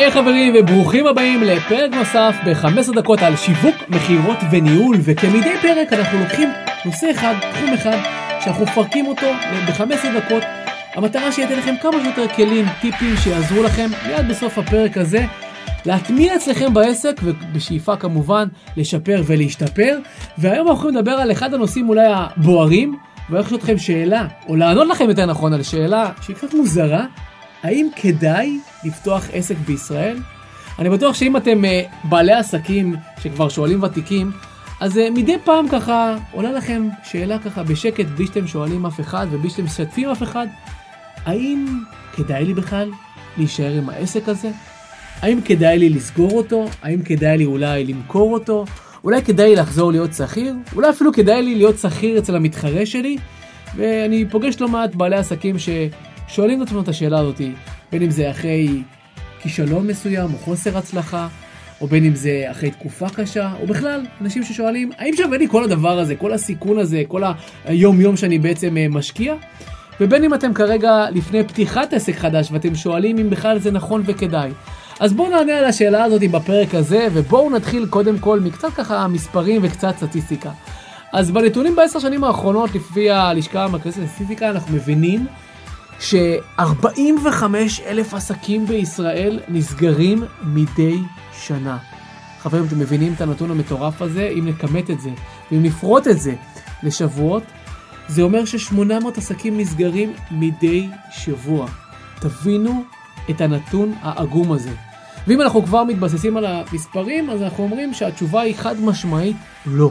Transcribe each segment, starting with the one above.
היי חברים וברוכים הבאים לפרק נוסף ב-15 דקות על שיווק, מכירות וניהול וכמדי פרק אנחנו לוקחים נושא אחד, תחום אחד, שאנחנו מפרקים אותו ב-15 דקות. המטרה שיהיה לכם כמה שיותר כלים, טיפים שיעזרו לכם מיד בסוף הפרק הזה להטמיע אצלכם בעסק ובשאיפה כמובן לשפר ולהשתפר. והיום אנחנו הולכים לדבר על אחד הנושאים אולי הבוערים ואני לשאול אתכם שאלה, או לענות לכם יותר נכון על שאלה שהיא קצת מוזרה, האם כדאי לפתוח עסק בישראל? אני בטוח שאם אתם uh, בעלי עסקים שכבר שואלים ותיקים, אז uh, מדי פעם ככה עולה לכם שאלה ככה בשקט, בלי שאתם שואלים אף אחד ובלי שאתם משתפים אף אחד, האם כדאי לי בכלל להישאר עם העסק הזה? האם כדאי לי לסגור אותו? האם כדאי לי אולי למכור אותו? אולי כדאי לי לחזור להיות שכיר? אולי אפילו כדאי לי להיות שכיר אצל המתחרה שלי? ואני פוגש לא מעט בעלי עסקים ששואלים את עצמם את השאלה הזאתי, בין אם זה אחרי כישלון מסוים או חוסר הצלחה, או בין אם זה אחרי תקופה קשה, או בכלל, אנשים ששואלים, האם שווה לי כל הדבר הזה, כל הסיכון הזה, כל היום יום שאני בעצם אה, משקיע? ובין אם אתם כרגע לפני פתיחת עסק חדש ואתם שואלים אם בכלל זה נכון וכדאי. אז בואו נענה על השאלה הזאת בפרק הזה, ובואו נתחיל קודם כל מקצת ככה מספרים וקצת סטטיסטיקה. אז בנתונים בעשר שנים האחרונות, לפי הלשכה המרכזית לסטטיסטיקה, אנחנו מבינים ש-45 אלף עסקים בישראל נסגרים מדי שנה. חברים, אתם מבינים את הנתון המטורף הזה? אם נכמת את זה, ואם נפרוט את זה לשבועות, זה אומר ש-800 עסקים נסגרים מדי שבוע. תבינו את הנתון העגום הזה. ואם אנחנו כבר מתבססים על המספרים, אז אנחנו אומרים שהתשובה היא חד משמעית לא.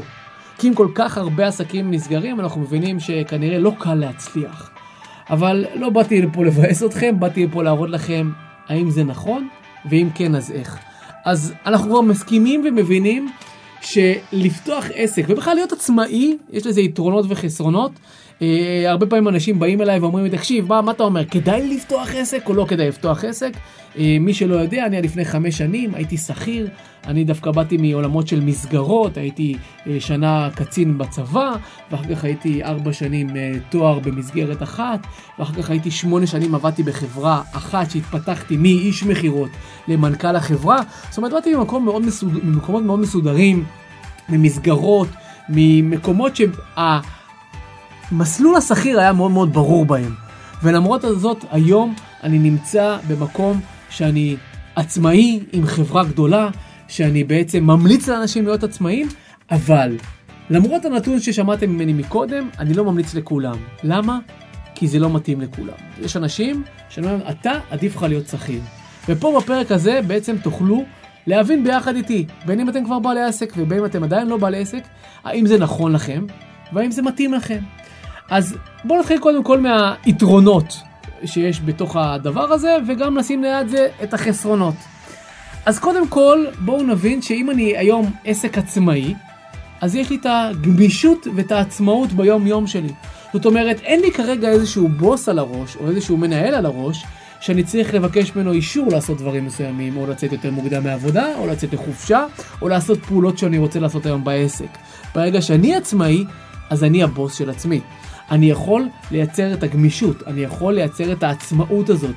כי אם כל כך הרבה עסקים נסגרים, אנחנו מבינים שכנראה לא קל להצליח. אבל לא באתי לפה לבאס אתכם, באתי לפה להראות לכם האם זה נכון, ואם כן אז איך. אז אנחנו כבר מסכימים ומבינים שלפתוח עסק, ובכלל להיות עצמאי, יש לזה יתרונות וחסרונות. אה, הרבה פעמים אנשים באים אליי ואומרים לי, תקשיב, מה, מה אתה אומר, כדאי לפתוח עסק או לא כדאי לפתוח עסק? אה, מי שלא יודע, אני לפני חמש שנים הייתי שכיר, אני דווקא באתי מעולמות של מסגרות, הייתי אה, שנה קצין בצבא, ואחר כך הייתי ארבע שנים תואר במסגרת אחת, ואחר כך הייתי שמונה שנים עבדתי בחברה אחת שהתפתחתי מאיש מכירות למנכ"ל החברה. זאת אומרת, באתי ממקום מאוד מסוד... ממקומות מאוד מסודרים, ממסגרות, ממקומות שהמסלול השכיר היה מאוד מאוד ברור בהם. ולמרות זאת, היום אני נמצא במקום שאני עצמאי עם חברה גדולה, שאני בעצם ממליץ לאנשים להיות עצמאים, אבל למרות הנתון ששמעתם ממני מקודם, אני לא ממליץ לכולם. למה? כי זה לא מתאים לכולם. יש אנשים שאומרים, אתה עדיף לך להיות שכיר. ופה בפרק הזה בעצם תוכלו להבין ביחד איתי, בין אם אתם כבר בעלי עסק ובין אם אתם עדיין לא בעלי עסק, האם זה נכון לכם והאם זה מתאים לכם. אז בואו נתחיל קודם כל מהיתרונות שיש בתוך הדבר הזה, וגם נשים ליד זה את החסרונות. אז קודם כל, בואו נבין שאם אני היום עסק עצמאי, אז יש לי את הגמישות ואת העצמאות ביום יום שלי. זאת אומרת, אין לי כרגע איזשהו בוס על הראש, או איזשהו מנהל על הראש, שאני צריך לבקש ממנו אישור לעשות דברים מסוימים, או לצאת יותר מוקדם מעבודה, או לצאת לחופשה, או לעשות פעולות שאני רוצה לעשות היום בעסק. ברגע שאני עצמאי, אז אני הבוס של עצמי. אני יכול לייצר את הגמישות, אני יכול לייצר את העצמאות הזאת.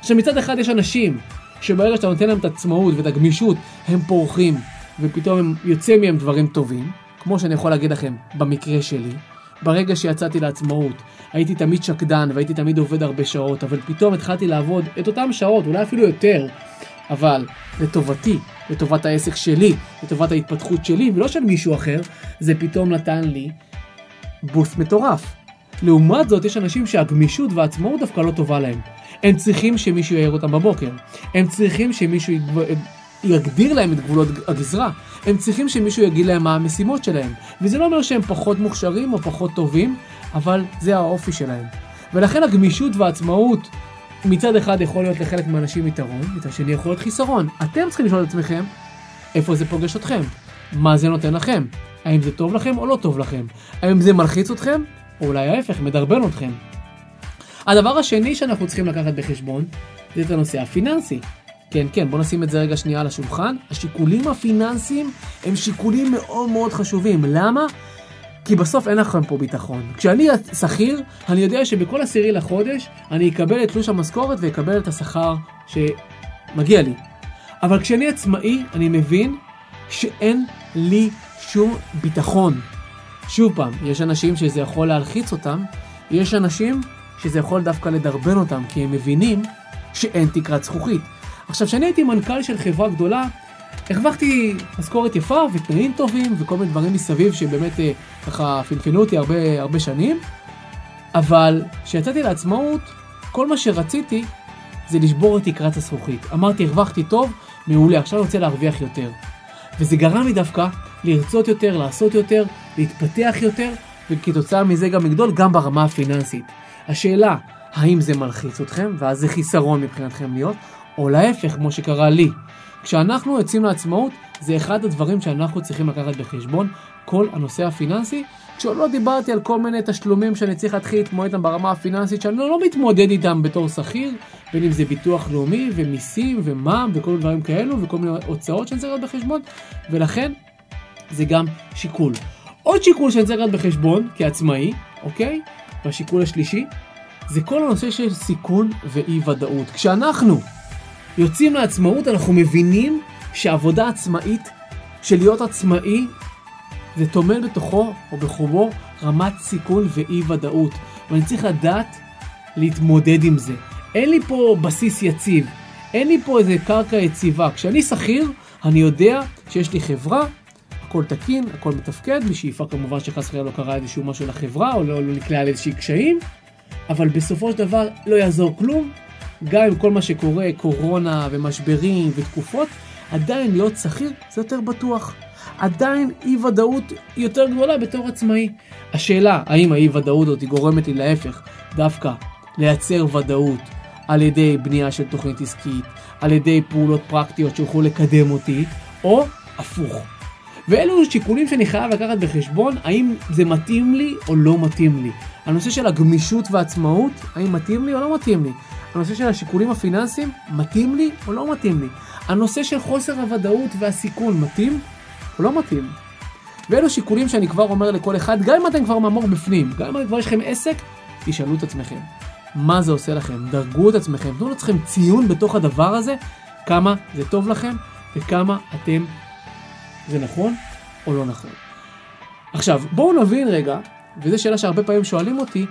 עכשיו מצד אחד יש אנשים שברגע שאתה נותן להם את העצמאות ואת הגמישות, הם פורחים, ופתאום הם יוצא מהם דברים טובים, כמו שאני יכול להגיד לכם במקרה שלי. ברגע שיצאתי לעצמאות, הייתי תמיד שקדן והייתי תמיד עובד הרבה שעות, אבל פתאום התחלתי לעבוד את אותן שעות, אולי אפילו יותר, אבל לטובתי, לטובת העסק שלי, לטובת ההתפתחות שלי, ולא של מישהו אחר, זה פתאום נתן לי בוסט מטורף. לעומת זאת, יש אנשים שהגמישות והעצמאות דווקא לא טובה להם. הם צריכים שמישהו יעיר אותם בבוקר. הם צריכים שמישהו יגדיר להם את גבולות הגזרה. הם צריכים שמישהו יגיד להם מה המשימות שלהם. וזה לא אומר שהם פחות מוכשרים או פחות טובים, אבל זה האופי שלהם. ולכן הגמישות והעצמאות מצד אחד יכול להיות לחלק מהאנשים יתרון, מצד שני יכול להיות חיסרון. אתם צריכים לשאול את עצמכם, איפה זה פוגש אתכם? מה זה נותן לכם? האם זה טוב לכם או לא טוב לכם? האם זה מלחיץ אתכם? או אולי ההפך, מדרבן אתכם. הדבר השני שאנחנו צריכים לקחת בחשבון, זה את הנושא הפיננסי. כן, כן, בוא נשים את זה רגע שנייה על השולחן. השיקולים הפיננסיים הם שיקולים מאוד מאוד חשובים. למה? כי בסוף אין לכם פה ביטחון. כשאני שכיר, אני יודע שבכל עשירי לחודש אני אקבל את תלוש המשכורת ואקבל את השכר שמגיע לי. אבל כשאני עצמאי, אני מבין שאין לי שום ביטחון. שוב פעם, יש אנשים שזה יכול להלחיץ אותם, יש אנשים שזה יכול דווקא לדרבן אותם, כי הם מבינים שאין תקרת זכוכית. עכשיו, כשאני הייתי מנכ"ל של חברה גדולה, הרווחתי משכורת יפה ותנאים טובים וכל מיני דברים מסביב שבאמת אה, ככה פנפנו אותי הרבה, הרבה שנים, אבל כשיצאתי לעצמאות, כל מה שרציתי זה לשבור את תקרת הזכוכית. אמרתי, הרווחתי טוב, מעולה, עכשיו אני רוצה להרוויח יותר. וזה גרם לי דווקא לרצות יותר, לעשות יותר, להתפתח יותר, וכתוצאה מזה גם לגדול גם ברמה הפיננסית. השאלה, האם זה מלחיץ אתכם, ואז זה חיסרון מבחינתכם להיות, או להפך, כמו שקרה לי. כשאנחנו יוצאים לעצמאות, זה אחד הדברים שאנחנו צריכים לקחת בחשבון, כל הנושא הפיננסי, כשעוד לא דיברתי על כל מיני תשלומים שאני צריך להתחיל להתמודד איתם ברמה הפיננסית, שאני לא מתמודד איתם בתור שכיר, בין אם זה ביטוח לאומי ומיסים ומע"מ וכל מיני דברים כאלו וכל מיני הוצאות שאני צריך לקחת בחשבון, ולכן זה גם שיקול. עוד שיקול שאני צריך לקחת בחשבון כעצמאי, אוקיי? והשיקול השלישי, זה כל הנושא של סיכון ואי ודאות. כשאנחנו יוצאים לעצמאות אנחנו מבינים שעבודה עצמאית, של להיות עצמאי, זה טומן בתוכו או בחובו רמת סיכון ואי ודאות. ואני צריך לדעת להתמודד עם זה. אין לי פה בסיס יציב, אין לי פה איזה קרקע יציבה. כשאני שכיר, אני יודע שיש לי חברה, הכל תקין, הכל מתפקד, בשאיפה כמובן שחס וחלילה לא קרה איזשהו משהו לחברה, או לא, לא נקלע על איזשהי קשיים, אבל בסופו של דבר לא יעזור כלום, גם עם כל מה שקורה, קורונה ומשברים ותקופות, עדיין להיות שכיר זה יותר בטוח. עדיין אי ודאות יותר גדולה בתור עצמאי. השאלה, האם האי ודאות הזאת גורמת לי להפך, דווקא לייצר ודאות על ידי בנייה של תוכנית עסקית, על ידי פעולות פרקטיות שיוכלו לקדם אותי, או הפוך. ואלו שיקולים שאני חייב לקחת בחשבון, האם זה מתאים לי או לא מתאים לי. הנושא של הגמישות והעצמאות, האם מתאים לי או לא מתאים לי. הנושא של השיקולים הפיננסיים, מתאים לי או לא מתאים לי. הנושא של חוסר הוודאות והסיכון, מתאים או לא מתאים. ואלו שיקולים שאני כבר אומר לכל אחד, גם אם אתם כבר ממור בפנים, גם אם כבר יש לכם עסק, תשאלו את עצמכם, מה זה עושה לכם? דרגו את עצמכם, תנו לעצמכם ציון בתוך הדבר הזה, כמה זה טוב לכם וכמה אתם, זה נכון או לא נכון. עכשיו, בואו נבין רגע, וזו שאלה שהרבה פעמים שואלים אותי,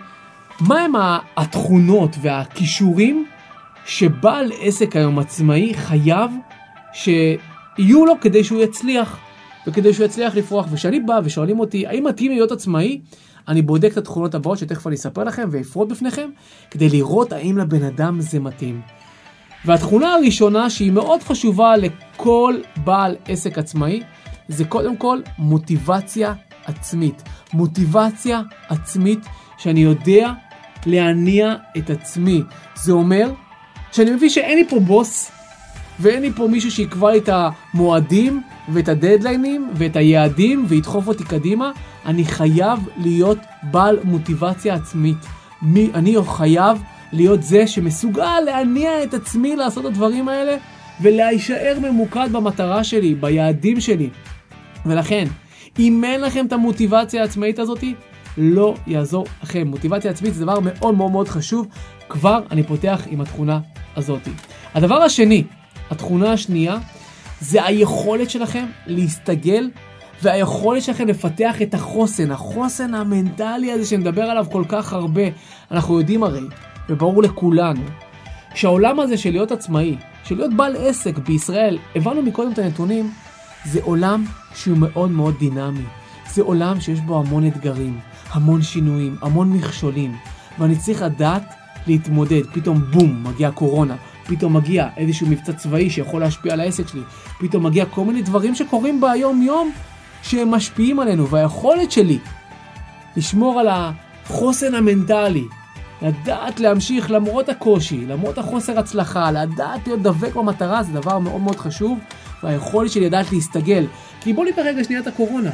מהם התכונות והכישורים שבעל עסק היום עצמאי חייב שיהיו לו כדי שהוא יצליח וכדי שהוא יצליח לפרוח. וכשאני בא ושואלים אותי האם מתאים להיות עצמאי, אני בודק את התכונות הבאות שתכף אני אספר לכם ואפרוט בפניכם כדי לראות האם לבן אדם זה מתאים. והתכונה הראשונה שהיא מאוד חשובה לכל בעל עסק עצמאי זה קודם כל מוטיבציה עצמית. מוטיבציה עצמית שאני יודע להניע את עצמי. זה אומר שאני מבין שאין לי פה בוס ואין לי פה מישהו שיקבע לי את המועדים ואת הדדליינים ואת היעדים וידחוף אותי קדימה. אני חייב להיות בעל מוטיבציה עצמית. מי, אני חייב להיות זה שמסוגל להניע את עצמי לעשות את הדברים האלה ולהישאר ממוקד במטרה שלי, ביעדים שלי. ולכן, אם אין לכם את המוטיבציה העצמאית הזאתי, לא יעזור לכם. מוטיבציה עצמית זה דבר מאוד מאוד מאוד חשוב. כבר אני פותח עם התכונה הזאתי. הדבר השני, התכונה השנייה, זה היכולת שלכם להסתגל והיכולת שלכם לפתח את החוסן, החוסן המנטלי הזה שנדבר עליו כל כך הרבה. אנחנו יודעים הרי, וברור לכולנו, שהעולם הזה של להיות עצמאי, של להיות בעל עסק בישראל, הבנו מקודם את הנתונים, זה עולם שהוא מאוד מאוד דינמי. זה עולם שיש בו המון אתגרים, המון שינויים, המון מכשולים, ואני צריך לדעת להתמודד. פתאום בום, מגיעה קורונה, פתאום מגיע איזשהו מבצע צבאי שיכול להשפיע על העסק שלי, פתאום מגיע כל מיני דברים שקורים ביום יום שהם משפיעים עלינו, והיכולת שלי לשמור על החוסן המנטלי, לדעת להמשיך למרות הקושי, למרות החוסר הצלחה, לדעת להיות דבק במטרה זה דבר מאוד מאוד חשוב, והיכולת שלי לדעת להסתגל. כי בוא ניקח רגע שנייה את הקורונה.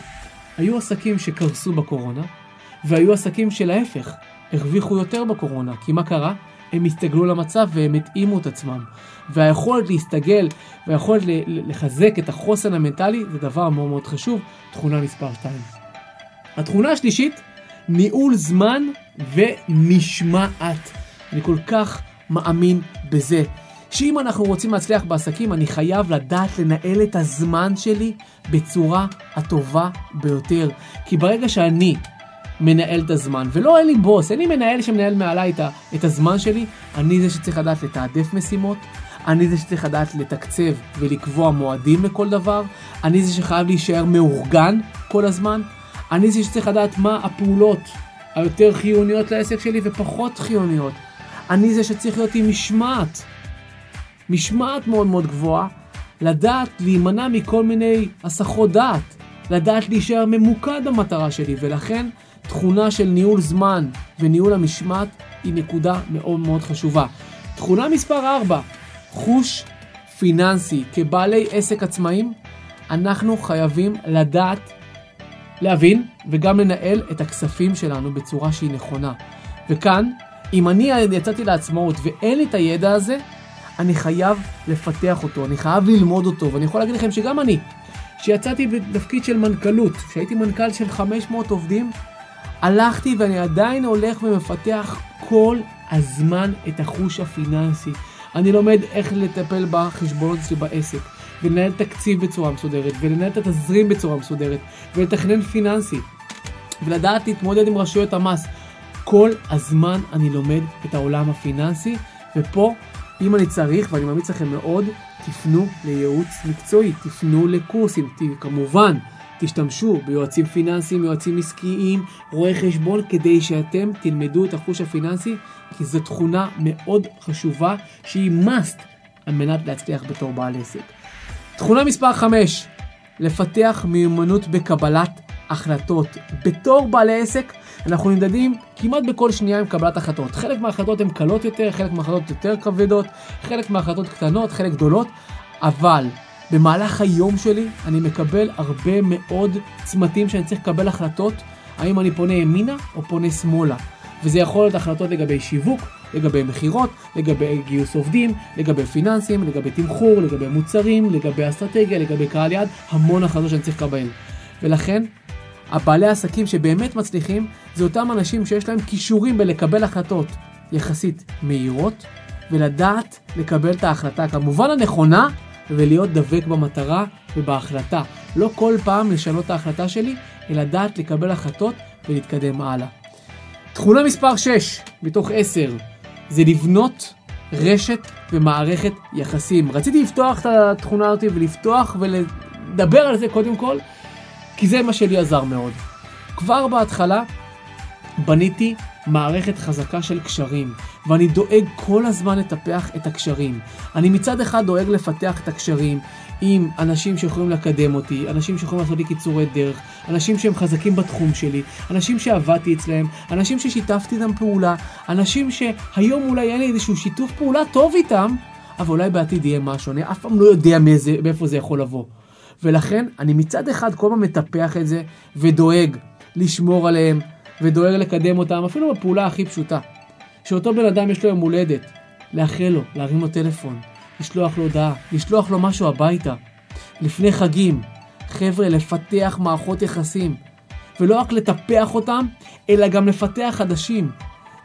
היו עסקים שקרסו בקורונה, והיו עסקים שלהפך, הרוויחו יותר בקורונה. כי מה קרה? הם הסתגלו למצב והם התאימו את עצמם. והיכולת להסתגל והיכולת לחזק את החוסן המנטלי זה דבר מאוד מאוד חשוב, תכונה מספר 2. התכונה השלישית, ניהול זמן ומשמעת. אני כל כך מאמין בזה. שאם אנחנו רוצים להצליח בעסקים, אני חייב לדעת לנהל את הזמן שלי בצורה הטובה ביותר. כי ברגע שאני מנהל את הזמן, ולא אין לי בוס, אין לי מנהל שמנהל מעליי את הזמן שלי, אני זה שצריך לדעת לתעדף משימות, אני זה שצריך לדעת לתקצב ולקבוע מועדים לכל דבר, אני זה שחייב להישאר מאורגן כל הזמן, אני זה שצריך לדעת מה הפעולות היותר חיוניות לעסק שלי ופחות חיוניות. אני זה שצריך להיות עם משמעת, משמעת מאוד מאוד גבוהה, לדעת להימנע מכל מיני הסחות דעת, לדעת להישאר ממוקד במטרה שלי, ולכן תכונה של ניהול זמן וניהול המשמעת היא נקודה מאוד מאוד חשובה. תכונה מספר 4, חוש פיננסי. כבעלי עסק עצמאים, אנחנו חייבים לדעת, להבין וגם לנהל את הכספים שלנו בצורה שהיא נכונה. וכאן, אם אני יצאתי לעצמאות ואין לי את הידע הזה, אני חייב לפתח אותו, אני חייב ללמוד אותו, ואני יכול להגיד לכם שגם אני, שיצאתי בתפקיד של מנכ"לות, שהייתי מנכ"ל של 500 עובדים, הלכתי ואני עדיין הולך ומפתח כל הזמן את החוש הפיננסי. אני לומד איך לטפל בחשבונות שלי בעסק, ולנהל תקציב בצורה מסודרת, ולנהל את התזרים בצורה מסודרת, ולתכנן פיננסי, ולדעת להתמודד עם רשויות המס. כל הזמן אני לומד את העולם הפיננסי, ופה, אם אני צריך, ואני ממליץ לכם מאוד, תפנו לייעוץ מקצועי, תפנו לקורסים, כמובן. תשתמשו ביועצים פיננסיים, יועצים עסקיים, רואי חשבון, כדי שאתם תלמדו את החוש הפיננסי, כי זו תכונה מאוד חשובה שהיא must על מנת להצליח בתור בעל עסק. תכונה מספר 5, לפתח מיומנות בקבלת החלטות. בתור בעלי עסק, אנחנו נמדדים כמעט בכל שנייה עם קבלת החלטות. חלק מההחלטות הן קלות יותר, חלק מההחלטות יותר כבדות, חלק מההחלטות קטנות, חלק גדולות, אבל במהלך היום שלי אני מקבל הרבה מאוד צמתים שאני צריך לקבל החלטות, האם אני פונה ימינה או פונה שמאלה. וזה יכול להיות החלטות לגבי שיווק, לגבי מכירות, לגבי גיוס עובדים, לגבי פיננסים, לגבי תמחור, לגבי מוצרים, לגבי אסטרטגיה, לגבי קהל יעד, המון החלטות שאני צריך לקבל. ולכן, הבעלי העסקים שבאמת מצליחים, זה אותם אנשים שיש להם כישורים בלקבל החלטות יחסית מהירות, ולדעת לקבל את ההחלטה כמובן הנכונה, ולהיות דבק במטרה ובהחלטה. לא כל פעם לשנות את ההחלטה שלי, אלא לדעת לקבל החלטות ולהתקדם הלאה. תכונה מספר 6 מתוך 10 זה לבנות רשת ומערכת יחסים. רציתי לפתוח את התכונה הזאת ולפתוח ולדבר על זה קודם כל, כי זה מה שלי עזר מאוד. כבר בהתחלה בניתי מערכת חזקה של קשרים, ואני דואג כל הזמן לטפח את הקשרים. אני מצד אחד דואג לפתח את הקשרים עם אנשים שיכולים לקדם אותי, אנשים שיכולים לעשות לי קיצורי דרך, אנשים שהם חזקים בתחום שלי, אנשים שעבדתי אצלם, אנשים ששיתפתי איתם פעולה, אנשים שהיום אולי אין לי איזשהו שיתוף פעולה טוב איתם, אבל אולי בעתיד יהיה משהו, אני אף פעם לא יודע מאיזה, מאיפה זה יכול לבוא. ולכן אני מצד אחד כל הזמן מטפח את זה ודואג לשמור עליהם, ודואג לקדם אותם, אפילו בפעולה הכי פשוטה. שאותו בן אדם יש לו יום הולדת, לאחל לו, להרים לו טלפון, לשלוח לו הודעה, לשלוח לו משהו הביתה. לפני חגים, חבר'ה, לפתח מערכות יחסים. ולא רק לטפח אותם, אלא גם לפתח חדשים.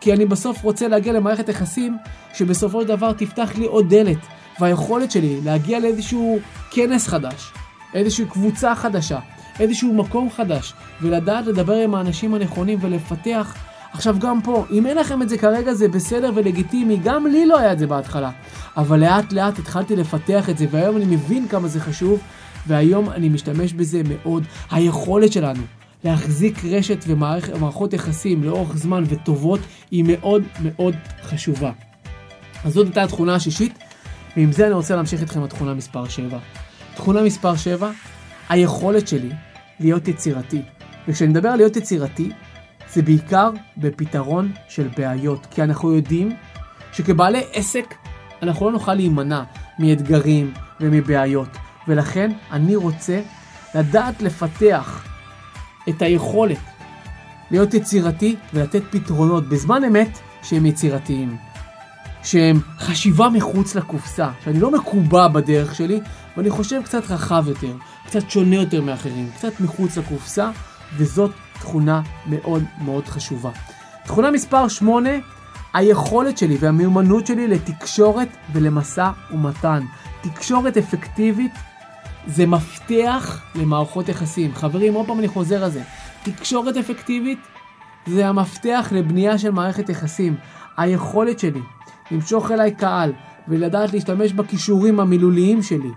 כי אני בסוף רוצה להגיע למערכת יחסים שבסופו של דבר תפתח לי עוד דלת. והיכולת שלי להגיע לאיזשהו כנס חדש, איזושהי קבוצה חדשה, איזשהו מקום חדש, ולדעת לדבר עם האנשים הנכונים ולפתח. עכשיו גם פה, אם אין לכם את זה כרגע זה בסדר ולגיטימי, גם לי לא היה את זה בהתחלה. אבל לאט לאט התחלתי לפתח את זה, והיום אני מבין כמה זה חשוב, והיום אני משתמש בזה מאוד. היכולת שלנו להחזיק רשת ומערכות יחסים לאורך זמן וטובות היא מאוד מאוד חשובה. אז זאת הייתה התכונה השישית, ועם זה אני רוצה להמשיך איתכם לתכונה מספר 7. תכונה מספר 7, היכולת שלי להיות יצירתי. וכשאני מדבר על להיות יצירתי, זה בעיקר בפתרון של בעיות. כי אנחנו יודעים שכבעלי עסק, אנחנו לא נוכל להימנע מאתגרים ומבעיות. ולכן אני רוצה לדעת לפתח את היכולת להיות יצירתי ולתת פתרונות בזמן אמת שהם יצירתיים. שהם חשיבה מחוץ לקופסה, שאני לא מקובע בדרך שלי, ואני חושב קצת רחב יותר, קצת שונה יותר מאחרים, קצת מחוץ לקופסה, וזאת תכונה מאוד מאוד חשובה. תכונה מספר 8, היכולת שלי והמיומנות שלי לתקשורת ולמשא ומתן. תקשורת אפקטיבית זה מפתח למערכות יחסים. חברים, עוד פעם אני חוזר על זה. תקשורת אפקטיבית זה המפתח לבנייה של מערכת יחסים. היכולת שלי למשוך אליי קהל ולדעת להשתמש בכישורים המילוליים שלי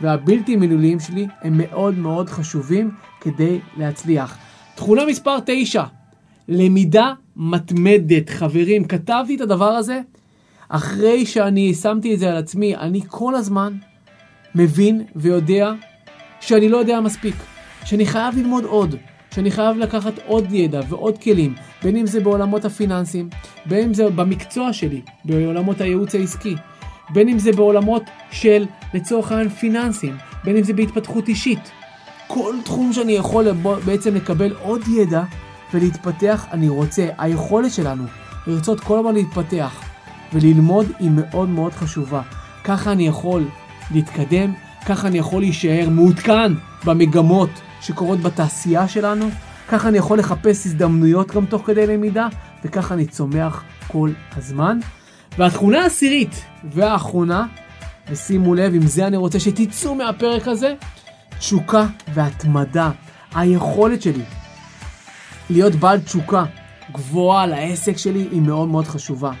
והבלתי מילוליים שלי הם מאוד מאוד חשובים כדי להצליח. תכונה מספר 9, למידה מתמדת. חברים, כתבתי את הדבר הזה אחרי שאני שמתי את זה על עצמי. אני כל הזמן מבין ויודע שאני לא יודע מספיק, שאני חייב ללמוד עוד, שאני חייב לקחת עוד ידע ועוד כלים, בין אם זה בעולמות הפיננסיים, בין אם זה במקצוע שלי, בעולמות הייעוץ העסקי, בין אם זה בעולמות של, לצורך העניין, פיננסים, בין אם זה בהתפתחות אישית. כל תחום שאני יכול בעצם לקבל עוד ידע ולהתפתח, אני רוצה. היכולת שלנו לרצות כל הזמן להתפתח וללמוד היא מאוד מאוד חשובה. ככה אני יכול להתקדם, ככה אני יכול להישאר מעודכן במגמות שקורות בתעשייה שלנו, ככה אני יכול לחפש הזדמנויות גם תוך כדי למידה, וככה אני צומח כל הזמן. והתכונה העשירית והאחרונה, ושימו לב, עם זה אני רוצה שתצאו מהפרק הזה, תשוקה והתמדה. היכולת שלי להיות בעל תשוקה גבוהה לעסק שלי היא מאוד מאוד חשובה.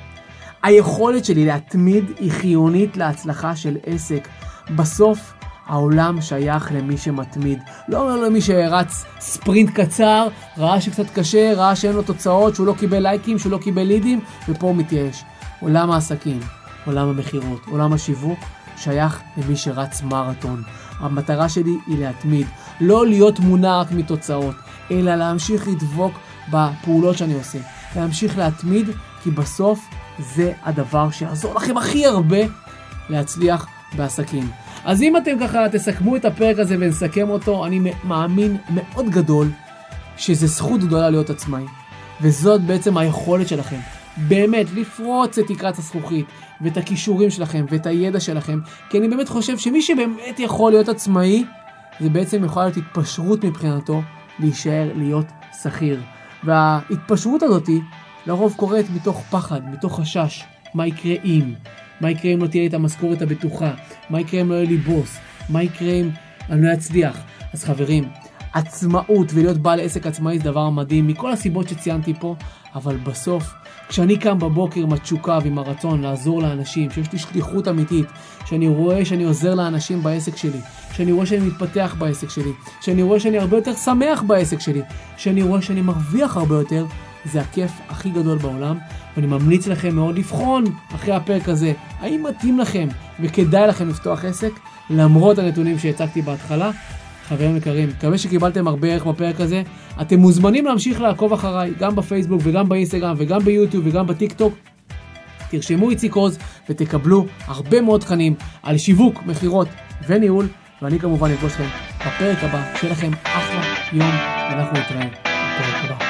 היכולת שלי להתמיד היא חיונית להצלחה של עסק. בסוף העולם שייך למי שמתמיד. לא למי שרץ ספרינט קצר, ראה שקצת קשה, ראה שאין לו תוצאות, שהוא לא קיבל לייקים, שהוא לא קיבל לידים, ופה הוא מתייאש. עולם העסקים, עולם המכירות, עולם השיווק, שייך למי שרץ מרתון. המטרה שלי היא להתמיד, לא להיות מונע רק מתוצאות, אלא להמשיך לדבוק בפעולות שאני עושה. להמשיך להתמיד, כי בסוף זה הדבר שיעזור לכם הכי הרבה להצליח בעסקים. אז אם אתם ככה תסכמו את הפרק הזה ונסכם אותו, אני מאמין מאוד גדול שזה זכות גדולה להיות עצמאי. וזאת בעצם היכולת שלכם. באמת, לפרוץ את תקרת הזכוכית, ואת הכישורים שלכם, ואת הידע שלכם, כי אני באמת חושב שמי שבאמת יכול להיות עצמאי, זה בעצם יכול להיות התפשרות מבחינתו להישאר להיות שכיר. וההתפשרות הזאתי לרוב קורית מתוך פחד, מתוך חשש, מה יקרה אם, מה יקרה אם לא תהיה לי את המשכורת הבטוחה, מה יקרה אם לא יהיה לי בוס, מה יקרה אם אני לא אצליח. אז חברים, עצמאות ולהיות בעל עסק עצמאי זה דבר מדהים מכל הסיבות שציינתי פה, אבל בסוף, כשאני קם בבוקר עם התשוקה ועם הרצון לעזור לאנשים, שיש לי שליחות אמיתית, שאני רואה שאני עוזר לאנשים בעסק שלי, שאני רואה שאני מתפתח בעסק שלי, שאני רואה שאני הרבה יותר שמח בעסק שלי, שאני רואה שאני מרוויח הרבה יותר, זה הכיף הכי גדול בעולם, ואני ממליץ לכם מאוד לבחון אחרי הפרק הזה, האם מתאים לכם וכדאי לכם לפתוח עסק, למרות הנתונים שהצגתי בהתחלה. חברים יקרים, מקווה שקיבלתם הרבה ערך בפרק הזה. אתם מוזמנים להמשיך לעקוב אחריי, גם בפייסבוק וגם באינסטגרם וגם ביוטיוב וגם בטיק טוק. תרשמו איציק עוז ותקבלו הרבה מאוד תכנים על שיווק, מכירות וניהול, ואני כמובן אפגוש אתכם בפרק הבא. שיהיה לכם אחלה יום, ואנחנו נתראה בפרק הבא.